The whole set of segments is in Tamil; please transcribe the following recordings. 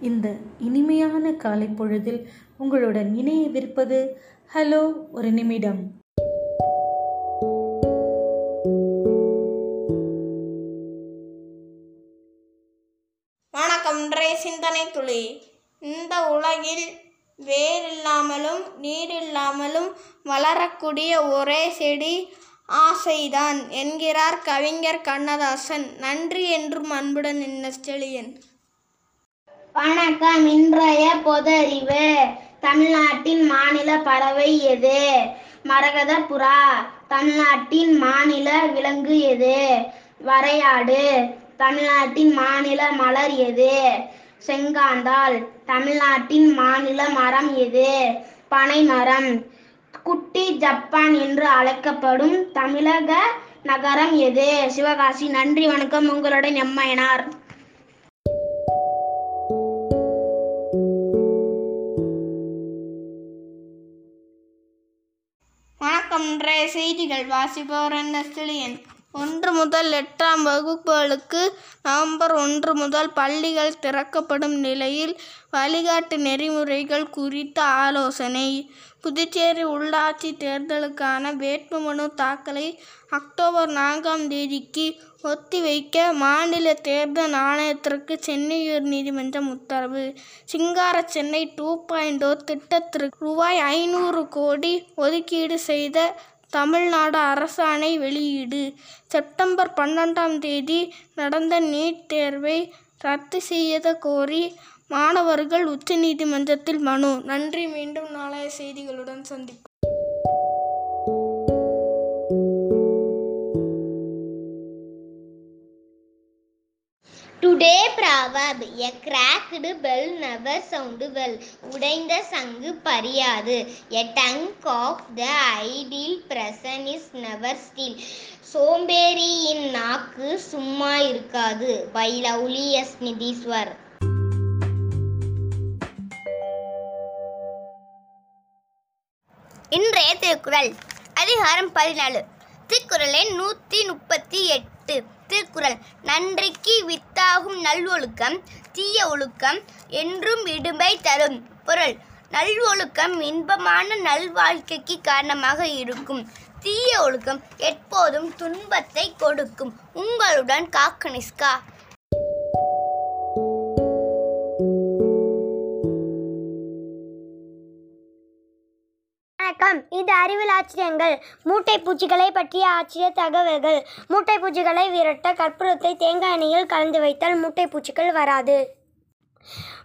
இந்த இனிமையான காலை பொழுதில் உங்களுடன் இணையவிருப்பது ஹலோ ஒரு நிமிடம். வணக்கம் சிந்தனை துளி. இந்த உலகில் வேரில்லாமலும் நீரில்லாமலும் வளரக்கூடிய ஒரே செடி ஆசைதான் என்கிறார் கவிஞர் கண்ணதாசன். நன்றி என்றும் அன்புடன் என்ன செழியன். வணக்கம். இன்றைய பொதறிவு. தமிழ்நாட்டின் மாநில பறவை எது? மரகத புறா தமிழ்நாட்டின் மாநில விலங்கு எது? வரையாடு. தமிழ்நாட்டின் மாநில மலர் எது? செங்காந்தாள். தமிழ்நாட்டின் மாநில மரம் எது? பனைமரம். குட்டி ஜப்பான் என்று அழைக்கப்படும் தமிழக நகரம் எது? சிவகாசி நன்றி வணக்கம். உங்களுடன் எம்மையனார் இன்றைய செய்திகள் வாசிப்பவர் என்ன செழியன் ஒன்று முதல் எட்டாம் வகுப்புகளுக்கு நவம்பர் ஒன்று முதல் பள்ளிகள் திறக்கப்படும் நிலையில் வழிகாட்டு நெறிமுறைகள் குறித்த ஆலோசனை. புதுச்சேரி உள்ளாட்சி தேர்தலுக்கான வேட்புமனு தாக்கலை அக்டோபர் நான்காம் தேதிக்கு ஒத்திவைக்க மாநில தேர்தல் ஆணையத்திற்கு சென்னை உயர்நீதிமன்றம் உத்தரவு. சிங்கார சென்னை டூ பாயிண்ட் ஓ திட்டத்திற்கு ரூபாய் ஐநூறு கோடி ஒதுக்கீடு செய்த தமிழ்நாடு அரசாணை வெளியீடு. செப்டம்பர் பன்னெண்டாம் தேதி நடந்த நீட் தேர்வை ரத்து செய்யத கோரி மாணவர்கள் உச்சநீதிமன்றத்தில் மனு. நன்றி. மீண்டும் நாளைய செய்திகளுடன் சந்திப்போம். Today a cracked bell never sound well உடைந்த சங்கு பறியாது a tongue of the idle person is never still. சோம்பேறியின் நாக்கு சும்மா இருக்காது. By Lovely S Nitheeswar. இன்றைய திருக்குறள். அதிகாரம் பதினாலு. திருக்குறள் எண் நூற்றி முப்பத்தி எட்டு. திருக்குறள். நன்றிக்கு வித்தாகும் நல்லொழுக்கம் தீய ஒழுக்கம் என்றும் இடும்பை தரும் பொருள். நல்வொழுக்கம் இன்பமான நல்வாழ்க்கைக்கு காரணமாக இருக்கும். தீய ஒழுக்கம் எப்போதும் துன்பத்தை கொடுக்கும். உங்களுடன் காக்கனிஸ்கா. வணக்கம். இது அறிவியல் ஆச்சரியங்கள். மூட்டை பூச்சிகளை பற்றிய ஆச்சரிய தகவல்கள். மூட்டை பூச்சிகளை விரட்ட கற்பூரத்தை தேங்காய் எண்ணெயில் கலந்து வைத்தால் மூட்டை பூச்சிகள் வராது.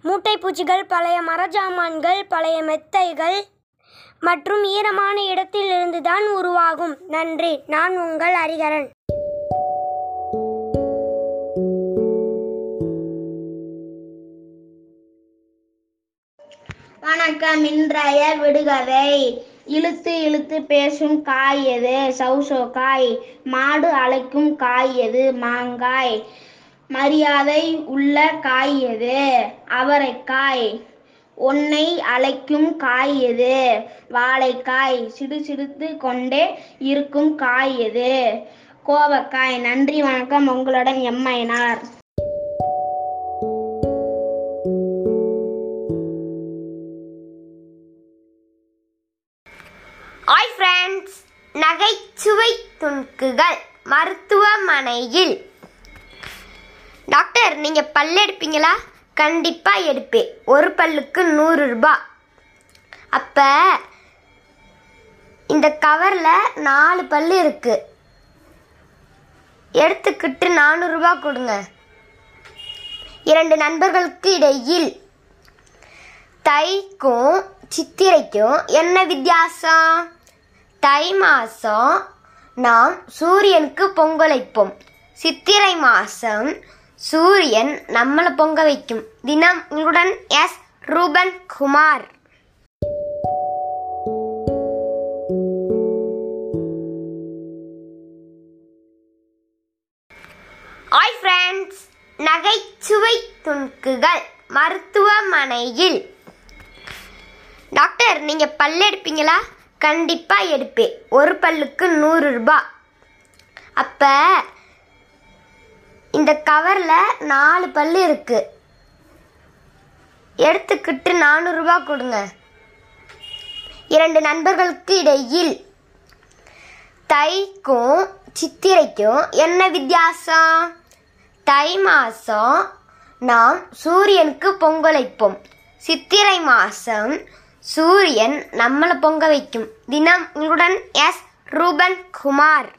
மூட்டை பூச்சிகள் பழைய மரஜாமான்கள் பழைய மெத்தைகள் மற்றும் ஈரமான இடத்திலிருந்து தான் உருவாகும். நன்றி. நான் உங்கள் அறிகரன் வணக்கம். இன்றைய விடுகதை. இழுத்து இழுத்து பேசும் காய் எது? சௌசோ காய். மாடு அழைக்கும் காய் எது? மாங்காய். மரியாதை உள்ள காய் எது? அவரைக்காய். உன்னை அழைக்கும் காய் எது? வாழைக்காய். சிடு சிடுத்து கொண்டே இருக்கும் காய் எது? கோவக்காய். நன்றி வணக்கம். உங்களுடன் எம்மைனார் நகைச்சுவை துணுக்குகள் மருத்துவமனையில். டாக்டர் நீங்கள் பல்லு எடுப்பீங்களா? கண்டிப்பாக எடுப்பேன். ஒரு பல்லுக்கு நூறு ரூபாய் அப்போ இந்த கவரில் நாலு பல் இருக்கு. எடுத்துக்கிட்டு நானூறுரூபா கொடுங்க. இரண்டு நண்பர்களுக்கு இடையில் தைக்கும் சித்திரைக்கும் என்ன வித்தியாசம்? தை மாதம் நாம் சூரியனுக்கு பொங்கல் வைப்போம். சித்திரை மாதம் சூரியன் நம்மளை பொங்க வைக்கும். தினம் உங்களுடன் S Ruban Kumar. Hi friends நகைச்சுவை துணுக்குகள் மருத்துவமனையில். டாக்டர் நீங்கள் பல் எடுப்பீங்களா? கண்டிப்பாக எடுப்பேன் ஒரு பல்லுக்கு நூறு ரூபா. அப்போ இந்த கவரில் நாலு பல் இருக்கு. எடுத்துக்கிட்டு நானூறுரூபா கொடுங்க. இரண்டு நண்பர்களுக்கு இடையில் தைக்கும் சித்திரைக்கும் என்ன வித்தியாசம்? தை மாதம் நாம் சூரியனுக்கு பொங்கலைப்போம் சித்திரை மாதம் சூரியன் நம்மளை பொங்க வைக்கும். தினம் உங்களுடன் எஸ். ரூபன் குமார்.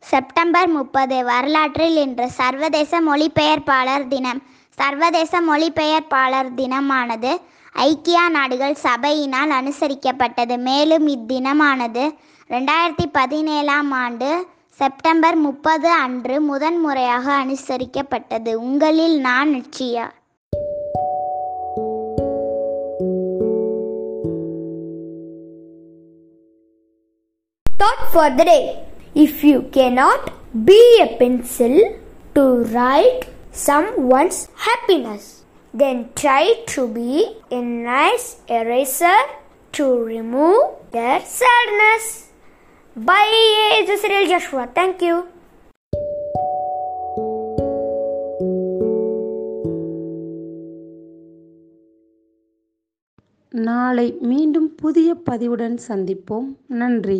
செப்டம்பர் முப்பது வரலாற்றில் இன்று சர்வதேச மொழிபெயர்ப்பாளர் தினம். சர்வதேச மொழிபெயர்ப்பாளர் தினமானது ஐக்கிய நாடுகள் சபையினால் அனுசரிக்கப்பட்டது. மேலும் இத்தினமானது ரெண்டாயிரத்தி பதினேழாம் ஆண்டு செப்டம்பர் முப்பது அன்று முதன்முறையாக அனுசரிக்கப்பட்டது உங்களில் நான் நிச்சயா thought for the day. If you cannot be a pencil to write someone's happiness, then try to be a nice eraser to remove their sadness. Bye, this is Real Joshua. Thank you. நாளை மீண்டும் புதிய பதிவுடன் சந்திப்போம் நன்றி